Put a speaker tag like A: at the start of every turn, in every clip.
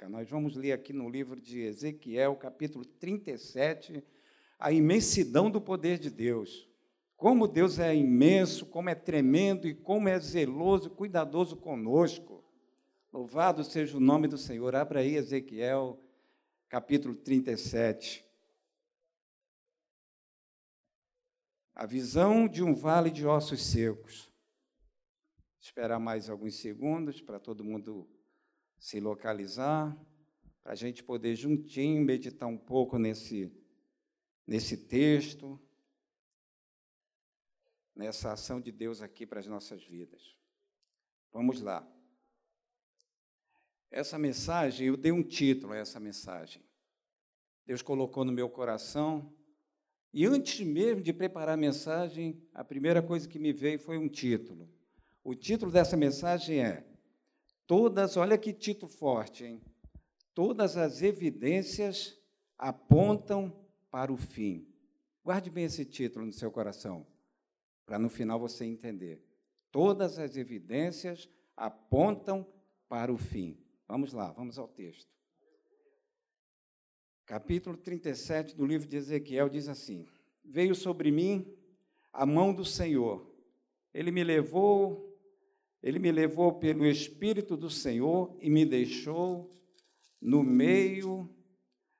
A: fantástica. Nós vamos ler aqui no livro de Ezequiel, capítulo 37, a imensidão do poder de Deus. Como Deus é imenso, como é tremendo e como é zeloso, cuidadoso conosco. Louvado seja o nome do Senhor. Abra aí Ezequiel, capítulo 37. A visão de um vale de ossos secos. Esperar mais alguns segundos para todo mundo se localizar, para a gente poder juntinho meditar um pouco nesse, nesse texto nessa ação de Deus aqui para as nossas vidas. Vamos lá. Essa mensagem, eu dei um título a essa mensagem. Deus colocou no meu coração. E antes mesmo de preparar a mensagem, a primeira coisa que me veio foi um título. O título dessa mensagem é Todas, olha que título forte, hein? Todas as evidências apontam para o fim. Guarde bem esse título no seu coração para no final você entender. Todas as evidências apontam para o fim. Vamos lá, vamos ao texto. Capítulo 37 do livro de Ezequiel diz assim: Veio sobre mim a mão do Senhor. Ele me levou, ele me levou pelo espírito do Senhor e me deixou no meio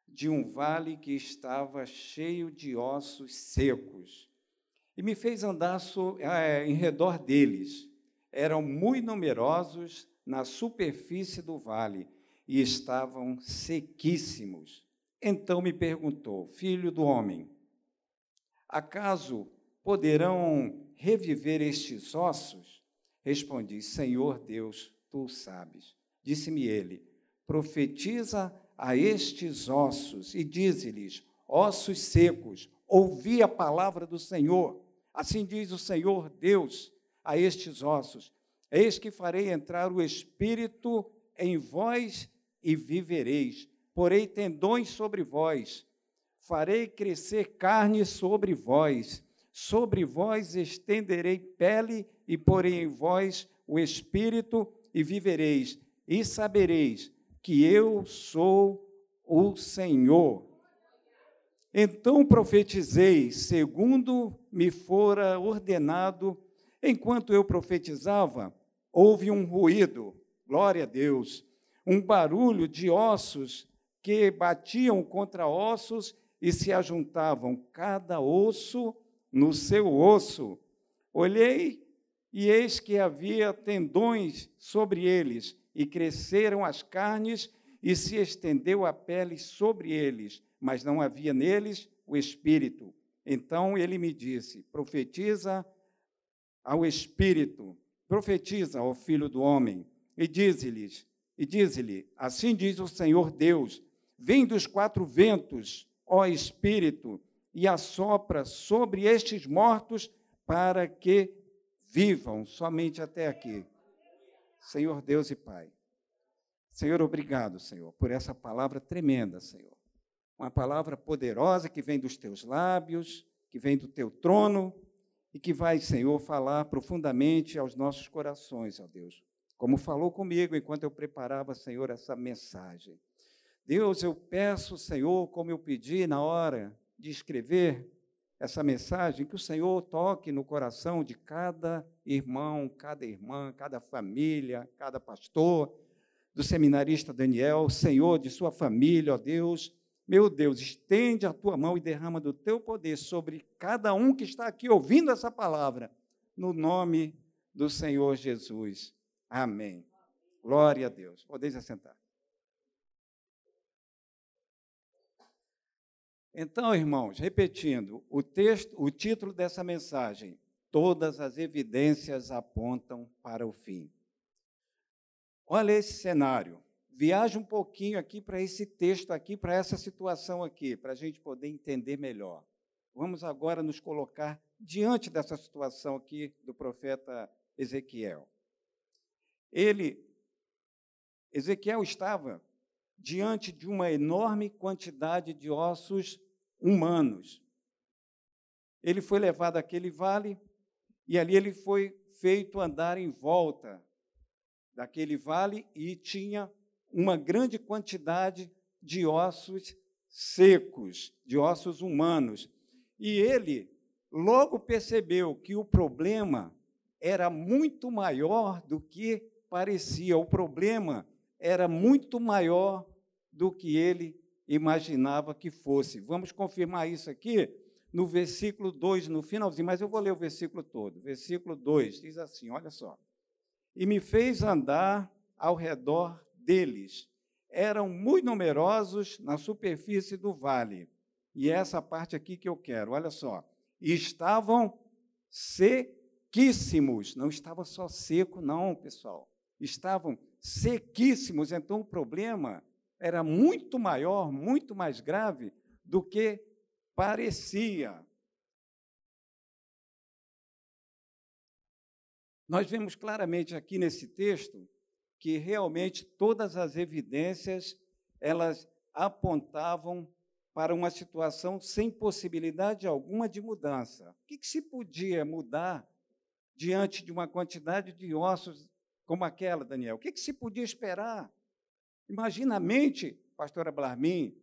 A: de um vale que estava cheio de ossos secos e me fez andar é, em redor deles. Eram muito numerosos na superfície do vale e estavam sequíssimos. Então me perguntou: Filho do homem, acaso poderão reviver estes ossos? Respondi: Senhor Deus, tu sabes. Disse-me ele: Profetiza a estes ossos e dize-lhes: Ossos secos, ouvi a palavra do Senhor. Assim diz o Senhor Deus a estes ossos: Eis que farei entrar o espírito em vós e vivereis. Porei tendões sobre vós, farei crescer carne sobre vós. Sobre vós estenderei pele e porei em vós o espírito e vivereis. E sabereis que eu sou o Senhor. Então profetizei, segundo me fora ordenado. Enquanto eu profetizava, houve um ruído, glória a Deus, um barulho de ossos que batiam contra ossos e se ajuntavam, cada osso no seu osso. Olhei e eis que havia tendões sobre eles, e cresceram as carnes, e se estendeu a pele sobre eles mas não havia neles o Espírito. Então ele me disse: profetiza ao Espírito, profetiza ao Filho do Homem, e diz-lhes, e diz-lhe: Assim diz o Senhor Deus: Vem dos quatro ventos, ó Espírito, e assopra sobre estes mortos para que vivam somente até aqui. Senhor Deus e Pai. Senhor, obrigado, Senhor, por essa palavra tremenda, Senhor uma palavra poderosa que vem dos teus lábios, que vem do teu trono e que vai, Senhor, falar profundamente aos nossos corações, ó Deus. Como falou comigo enquanto eu preparava, Senhor, essa mensagem. Deus, eu peço, Senhor, como eu pedi na hora de escrever essa mensagem, que o Senhor toque no coração de cada irmão, cada irmã, cada família, cada pastor, do seminarista Daniel, Senhor, de sua família, ó Deus, meu Deus, estende a tua mão e derrama do teu poder sobre cada um que está aqui ouvindo essa palavra, no nome do Senhor Jesus. Amém. Glória a Deus. Podeis assentar. Então, irmãos, repetindo, o texto, o título dessa mensagem, todas as evidências apontam para o fim. Olha esse cenário viaje um pouquinho aqui para esse texto aqui, para essa situação aqui, para a gente poder entender melhor. Vamos agora nos colocar diante dessa situação aqui do profeta Ezequiel. Ele, Ezequiel estava diante de uma enorme quantidade de ossos humanos. Ele foi levado àquele vale e ali ele foi feito andar em volta daquele vale e tinha uma grande quantidade de ossos secos, de ossos humanos. E ele logo percebeu que o problema era muito maior do que parecia, o problema era muito maior do que ele imaginava que fosse. Vamos confirmar isso aqui no versículo 2, no finalzinho, mas eu vou ler o versículo todo. Versículo 2 diz assim: olha só. E me fez andar ao redor deles. Eram muito numerosos na superfície do vale. E é essa parte aqui que eu quero, olha só. E estavam sequíssimos. Não estava só seco, não, pessoal. Estavam sequíssimos. Então o problema era muito maior, muito mais grave do que parecia. Nós vemos claramente aqui nesse texto que realmente todas as evidências elas apontavam para uma situação sem possibilidade alguma de mudança. O que, que se podia mudar diante de uma quantidade de ossos como aquela, Daniel? O que, que se podia esperar? Imagina a mente, pastora Blarmin,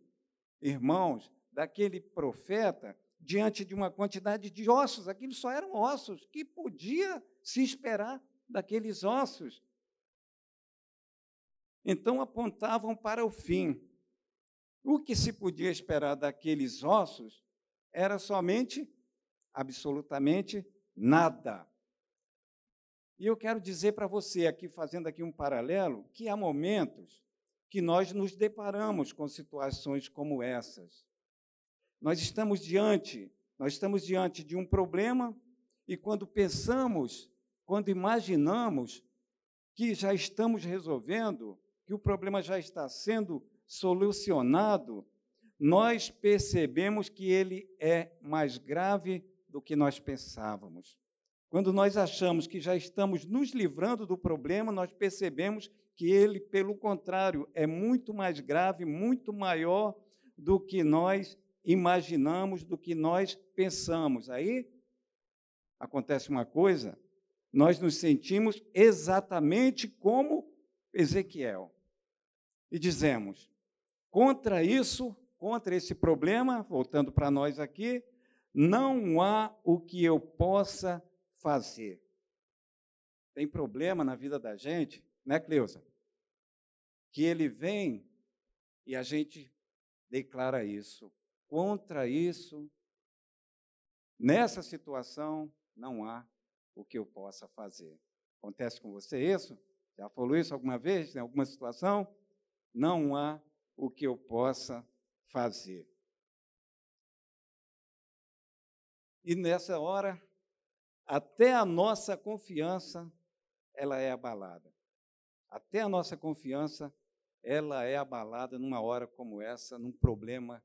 A: irmãos, daquele profeta diante de uma quantidade de ossos. Aquilo só eram ossos. que podia se esperar daqueles ossos? Então apontavam para o fim. O que se podia esperar daqueles ossos era somente, absolutamente nada. E eu quero dizer para você, aqui fazendo aqui um paralelo, que há momentos que nós nos deparamos com situações como essas. Nós estamos diante, nós estamos diante de um problema e quando pensamos, quando imaginamos que já estamos resolvendo, que o problema já está sendo solucionado, nós percebemos que ele é mais grave do que nós pensávamos. Quando nós achamos que já estamos nos livrando do problema, nós percebemos que ele, pelo contrário, é muito mais grave, muito maior do que nós imaginamos, do que nós pensamos. Aí acontece uma coisa, nós nos sentimos exatamente como Ezequiel. E dizemos: contra isso, contra esse problema, voltando para nós aqui, não há o que eu possa fazer. Tem problema na vida da gente, né, Cleusa? Que ele vem e a gente declara isso. Contra isso, nessa situação, não há o que eu possa fazer. Acontece com você isso? Já falou isso alguma vez, em alguma situação? Não há o que eu possa fazer. E nessa hora, até a nossa confiança, ela é abalada. Até a nossa confiança, ela é abalada numa hora como essa, num problema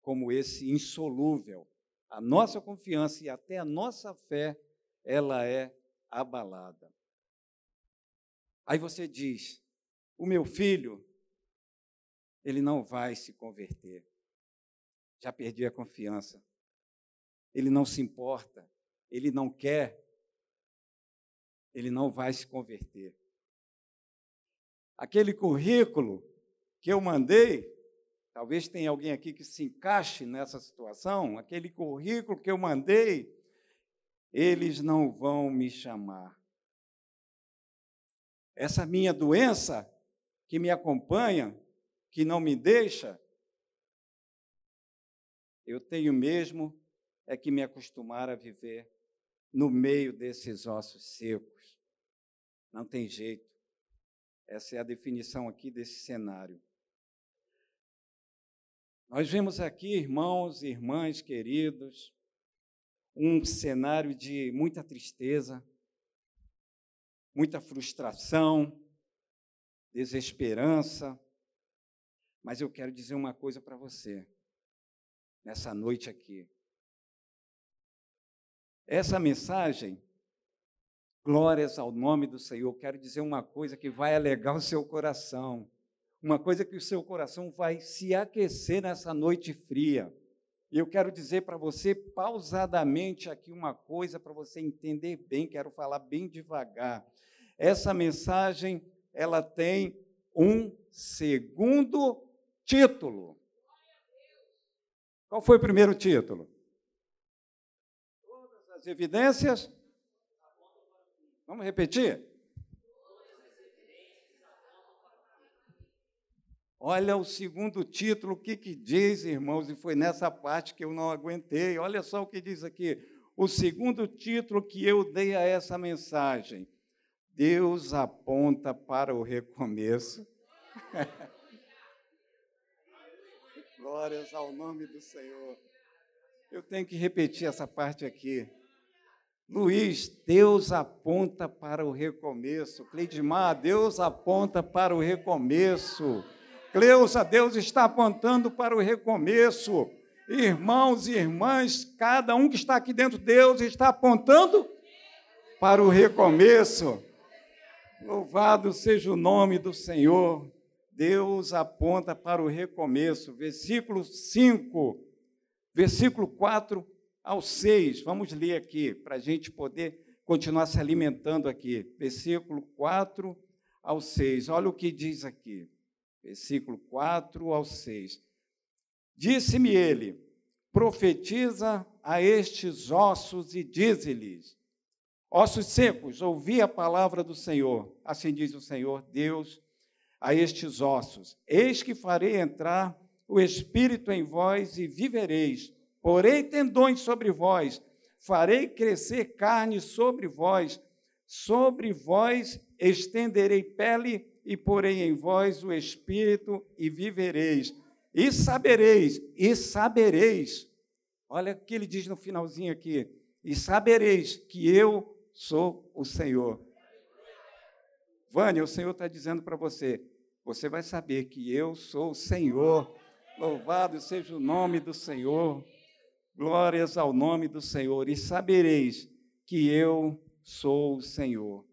A: como esse insolúvel. A nossa confiança e até a nossa fé, ela é abalada. Aí você diz: o meu filho, ele não vai se converter. Já perdi a confiança. Ele não se importa, ele não quer, ele não vai se converter. Aquele currículo que eu mandei, Talvez tenha alguém aqui que se encaixe nessa situação. Aquele currículo que eu mandei, eles não vão me chamar. Essa minha doença que me acompanha, que não me deixa, eu tenho mesmo é que me acostumar a viver no meio desses ossos secos. Não tem jeito. Essa é a definição aqui desse cenário. Nós vemos aqui, irmãos e irmãs queridos, um cenário de muita tristeza, muita frustração, desesperança. Mas eu quero dizer uma coisa para você, nessa noite aqui. Essa mensagem, glórias ao nome do Senhor, quero dizer uma coisa que vai alegar o seu coração uma coisa que o seu coração vai se aquecer nessa noite fria. E eu quero dizer para você pausadamente aqui uma coisa para você entender bem, quero falar bem devagar. Essa mensagem, ela tem um segundo título. Qual foi o primeiro título? Todas as evidências. Vamos repetir? Olha o segundo título, o que, que diz, irmãos, e foi nessa parte que eu não aguentei. Olha só o que diz aqui. O segundo título que eu dei a essa mensagem: Deus aponta para o recomeço. Glórias ao nome do Senhor. Eu tenho que repetir essa parte aqui. Luiz, Deus aponta para o recomeço. Cleidimar, Deus aponta para o recomeço. Cleusa, Deus está apontando para o recomeço. Irmãos e irmãs, cada um que está aqui dentro, Deus está apontando para o recomeço. Louvado seja o nome do Senhor. Deus aponta para o recomeço. Versículo 5, versículo 4 ao 6. Vamos ler aqui, para a gente poder continuar se alimentando aqui. Versículo 4 ao 6. Olha o que diz aqui versículo 4 ao 6. Disse-me ele: profetiza a estes ossos e dize-lhes: Ossos secos, ouvi a palavra do Senhor. Assim diz o Senhor Deus a estes ossos: Eis que farei entrar o espírito em vós e vivereis. Porei tendões sobre vós, farei crescer carne sobre vós, sobre vós estenderei pele e porei em vós o Espírito e vivereis. E sabereis, e sabereis. Olha o que ele diz no finalzinho aqui. E sabereis que eu sou o Senhor. Vânia, o Senhor está dizendo para você: você vai saber que eu sou o Senhor. Louvado seja o nome do Senhor. Glórias ao nome do Senhor. E sabereis que eu sou o Senhor.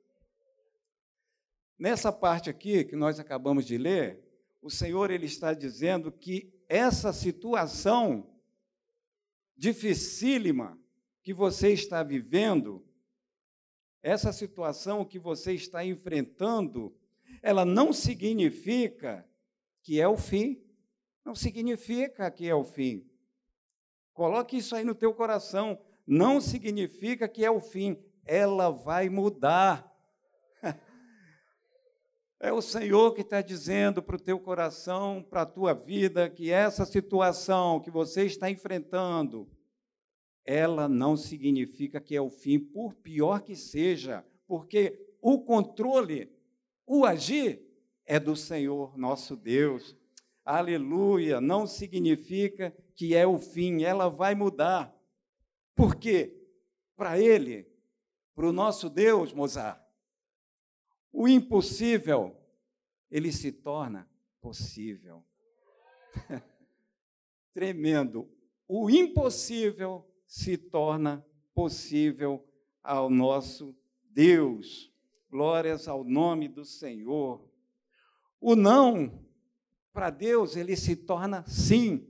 A: Nessa parte aqui que nós acabamos de ler, o Senhor ele está dizendo que essa situação dificílima que você está vivendo, essa situação que você está enfrentando, ela não significa que é o fim. Não significa que é o fim. Coloque isso aí no teu coração. Não significa que é o fim. Ela vai mudar. É o Senhor que está dizendo para o teu coração, para a tua vida, que essa situação que você está enfrentando, ela não significa que é o fim, por pior que seja, porque o controle, o agir, é do Senhor nosso Deus. Aleluia! Não significa que é o fim, ela vai mudar. Por quê? Para Ele, para o nosso Deus, Mozart, o impossível, ele se torna possível. Tremendo. O impossível se torna possível ao nosso Deus. Glórias ao nome do Senhor. O não, para Deus, ele se torna sim.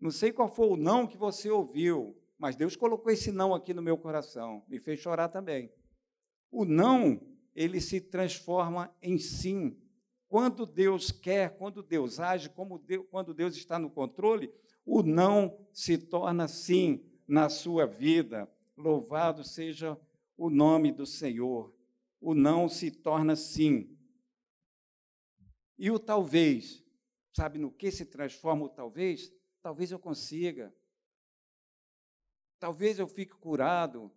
A: Não sei qual foi o não que você ouviu, mas Deus colocou esse não aqui no meu coração, me fez chorar também. O não ele se transforma em sim. Quando Deus quer, quando Deus age, Deus, quando Deus está no controle, o não se torna sim na sua vida. Louvado seja o nome do Senhor. O não se torna sim. E o talvez, sabe no que se transforma o talvez? Talvez eu consiga. Talvez eu fique curado.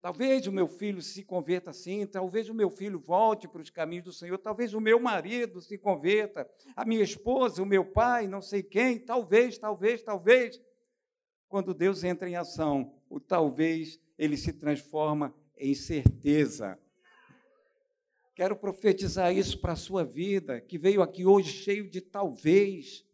A: Talvez o meu filho se converta assim, talvez o meu filho volte para os caminhos do Senhor, talvez o meu marido se converta, a minha esposa, o meu pai, não sei quem, talvez, talvez, talvez. Quando Deus entra em ação, o talvez ele se transforma em certeza. Quero profetizar isso para a sua vida, que veio aqui hoje cheio de talvez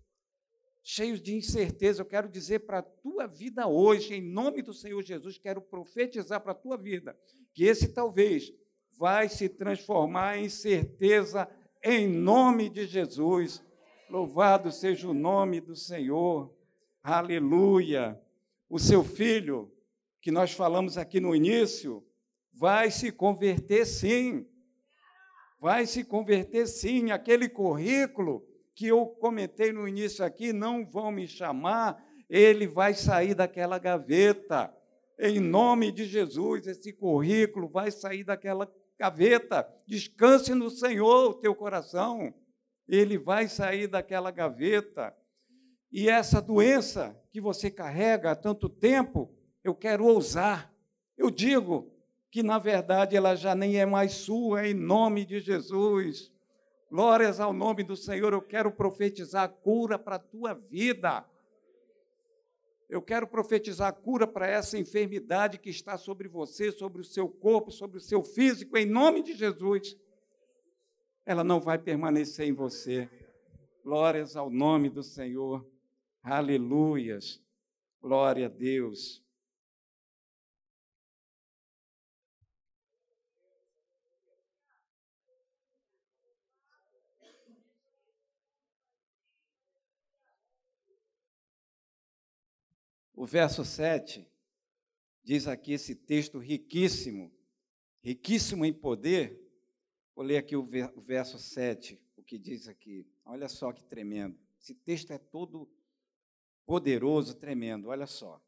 A: cheios de incerteza. Eu quero dizer para a tua vida hoje, em nome do Senhor Jesus, quero profetizar para a tua vida que esse talvez vai se transformar em certeza em nome de Jesus. Louvado seja o nome do Senhor. Aleluia. O seu filho, que nós falamos aqui no início, vai se converter sim vai se converter sim. Aquele currículo que eu comentei no início aqui, não vão me chamar, ele vai sair daquela gaveta. Em nome de Jesus, esse currículo vai sair daquela gaveta. Descanse no Senhor o teu coração. Ele vai sair daquela gaveta. E essa doença que você carrega há tanto tempo, eu quero ousar. Eu digo que, na verdade, ela já nem é mais sua, em nome de Jesus. Glórias ao nome do Senhor. Eu quero profetizar cura para a tua vida. Eu quero profetizar cura para essa enfermidade que está sobre você, sobre o seu corpo, sobre o seu físico, em nome de Jesus. Ela não vai permanecer em você. Glórias ao nome do Senhor. Aleluias. Glória a Deus. O verso 7 diz aqui esse texto riquíssimo, riquíssimo em poder. Vou ler aqui o verso 7, o que diz aqui. Olha só que tremendo. Esse texto é todo poderoso, tremendo. Olha só.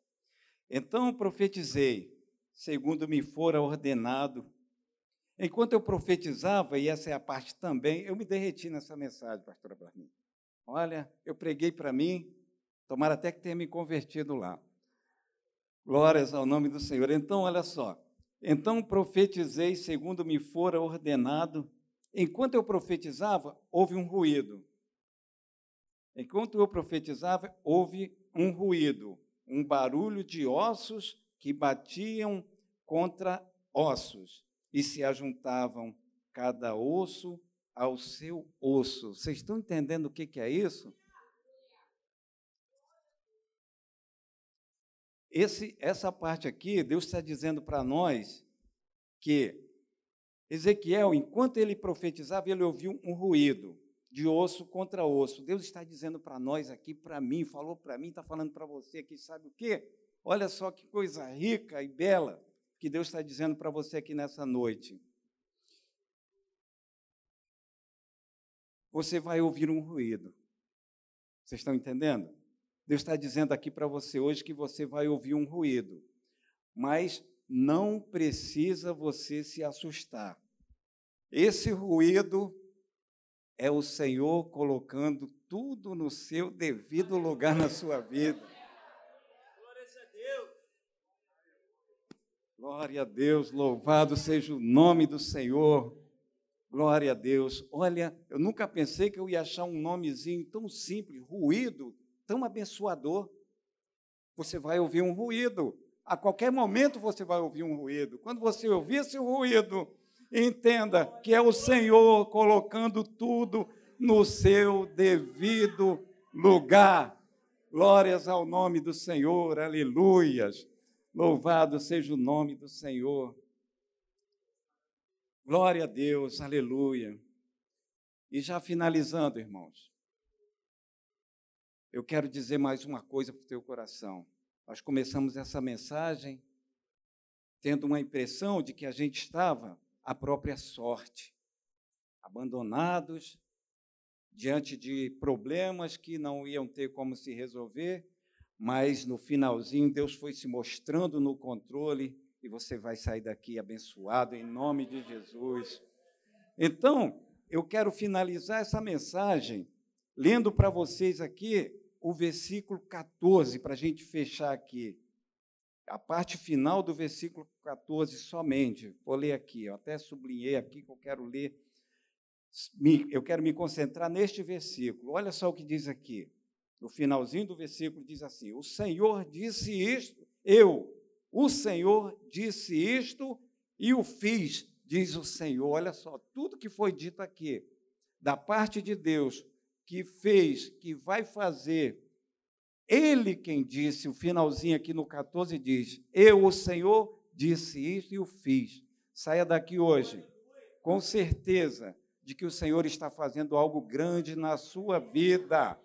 A: Então profetizei, segundo me fora ordenado. Enquanto eu profetizava, e essa é a parte também, eu me derreti nessa mensagem, pastora Barney. Olha, eu preguei para mim, tomara até que tenha me convertido lá. Glórias ao nome do Senhor. Então, olha só. Então profetizei segundo me fora ordenado. Enquanto eu profetizava, houve um ruído. Enquanto eu profetizava, houve um ruído, um barulho de ossos que batiam contra ossos e se ajuntavam cada osso ao seu osso. Vocês estão entendendo o que é isso? Esse, essa parte aqui, Deus está dizendo para nós que Ezequiel, enquanto ele profetizava, ele ouviu um ruído de osso contra osso. Deus está dizendo para nós aqui, para mim, falou para mim, está falando para você aqui, sabe o quê? Olha só que coisa rica e bela que Deus está dizendo para você aqui nessa noite. Você vai ouvir um ruído. Vocês estão entendendo? Deus está dizendo aqui para você hoje que você vai ouvir um ruído, mas não precisa você se assustar. Esse ruído é o Senhor colocando tudo no seu devido lugar na sua vida. Glória a Deus, louvado seja o nome do Senhor. Glória a Deus. Olha, eu nunca pensei que eu ia achar um nomezinho tão simples, ruído, tão abençoador. Você vai ouvir um ruído. A qualquer momento você vai ouvir um ruído. Quando você ouvir esse ruído, Entenda que é o Senhor colocando tudo no seu devido lugar. Glórias ao nome do Senhor, aleluias. Louvado seja o nome do Senhor. Glória a Deus, aleluia. E já finalizando, irmãos, eu quero dizer mais uma coisa para o teu coração. Nós começamos essa mensagem tendo uma impressão de que a gente estava à própria sorte, abandonados diante de problemas que não iam ter como se resolver, mas no finalzinho Deus foi se mostrando no controle e você vai sair daqui abençoado em nome de Jesus. Então, eu quero finalizar essa mensagem lendo para vocês aqui o versículo 14, para a gente fechar aqui a parte final do versículo 14 somente. Vou ler aqui, eu até sublinhei aqui que eu quero ler. Eu quero me concentrar neste versículo. Olha só o que diz aqui. No finalzinho do versículo diz assim: O Senhor disse isto, eu, o Senhor disse isto e o fiz, diz o Senhor. Olha só, tudo que foi dito aqui, da parte de Deus, que fez, que vai fazer, ele quem disse, o finalzinho aqui no 14 diz: Eu, o Senhor, disse isso e o fiz. Saia daqui hoje, com certeza de que o Senhor está fazendo algo grande na sua vida.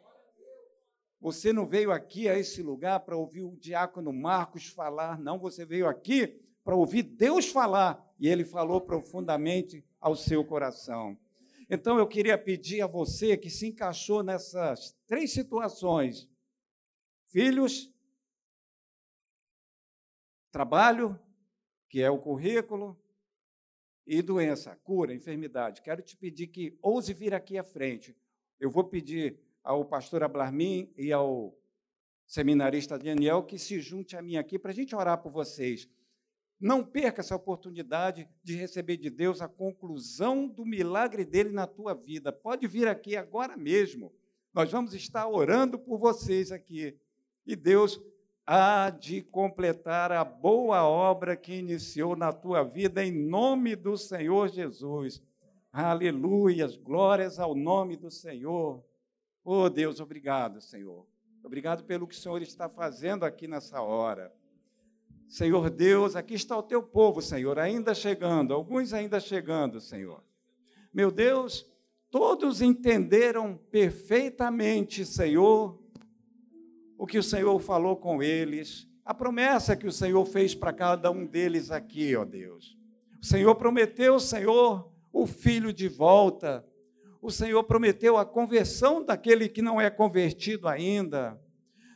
A: Você não veio aqui a esse lugar para ouvir o diácono Marcos falar, não, você veio aqui para ouvir Deus falar, e ele falou profundamente ao seu coração. Então eu queria pedir a você que se encaixou nessas três situações: filhos, trabalho, que é o currículo, e doença, cura, enfermidade. Quero te pedir que ouse vir aqui à frente. Eu vou pedir ao pastor Ablarmin e ao seminarista Daniel que se junte a mim aqui para a gente orar por vocês. Não perca essa oportunidade de receber de Deus a conclusão do milagre dele na tua vida. Pode vir aqui agora mesmo. Nós vamos estar orando por vocês aqui. E Deus há de completar a boa obra que iniciou na tua vida, em nome do Senhor Jesus. Aleluias, glórias ao nome do Senhor. Oh Deus, obrigado, Senhor. Obrigado pelo que o Senhor está fazendo aqui nessa hora. Senhor Deus, aqui está o teu povo, Senhor, ainda chegando, alguns ainda chegando, Senhor. Meu Deus, todos entenderam perfeitamente, Senhor, o que o Senhor falou com eles, a promessa que o Senhor fez para cada um deles aqui, ó Deus. O Senhor prometeu, Senhor, o filho de volta. O Senhor prometeu a conversão daquele que não é convertido ainda.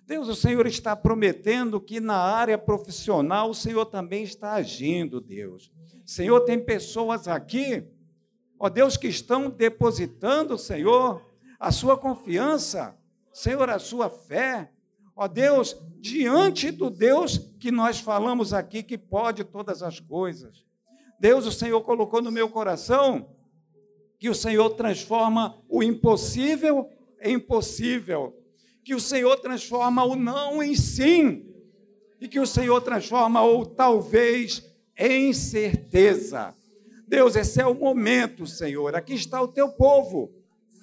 A: Deus, o Senhor está prometendo que na área profissional o Senhor também está agindo, Deus. Senhor, tem pessoas aqui, ó Deus, que estão depositando, Senhor, a sua confiança, Senhor, a sua fé, ó Deus, diante do Deus que nós falamos aqui, que pode todas as coisas. Deus, o Senhor colocou no meu coração que o Senhor transforma o impossível em possível que o Senhor transforma o não em sim, e que o Senhor transforma o talvez em certeza. Deus, esse é o momento, Senhor. Aqui está o teu povo,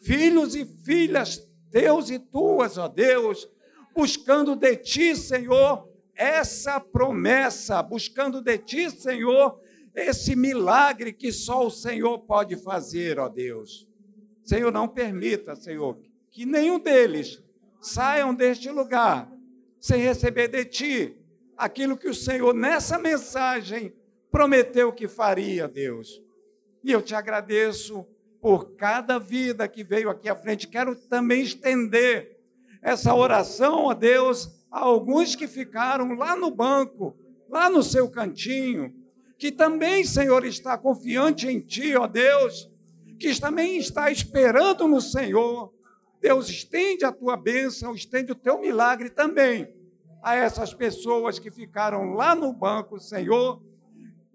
A: filhos e filhas teus e tuas, ó Deus, buscando de ti, Senhor, essa promessa, buscando de ti, Senhor, esse milagre que só o Senhor pode fazer, ó Deus. Senhor, não permita, Senhor, que nenhum deles saiam deste lugar sem receber de ti aquilo que o Senhor, nessa mensagem, prometeu que faria, Deus. E eu te agradeço por cada vida que veio aqui à frente. Quero também estender essa oração a Deus a alguns que ficaram lá no banco, lá no seu cantinho, que também, Senhor, está confiante em Ti, ó Deus, que também está esperando no Senhor Deus, estende a tua bênção, estende o teu milagre também a essas pessoas que ficaram lá no banco, Senhor.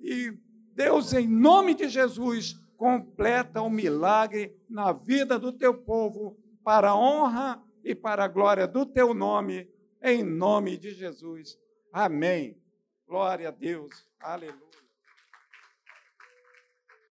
A: E Deus, em nome de Jesus, completa o milagre na vida do teu povo, para a honra e para a glória do teu nome, em nome de Jesus. Amém. Glória a Deus. Aleluia.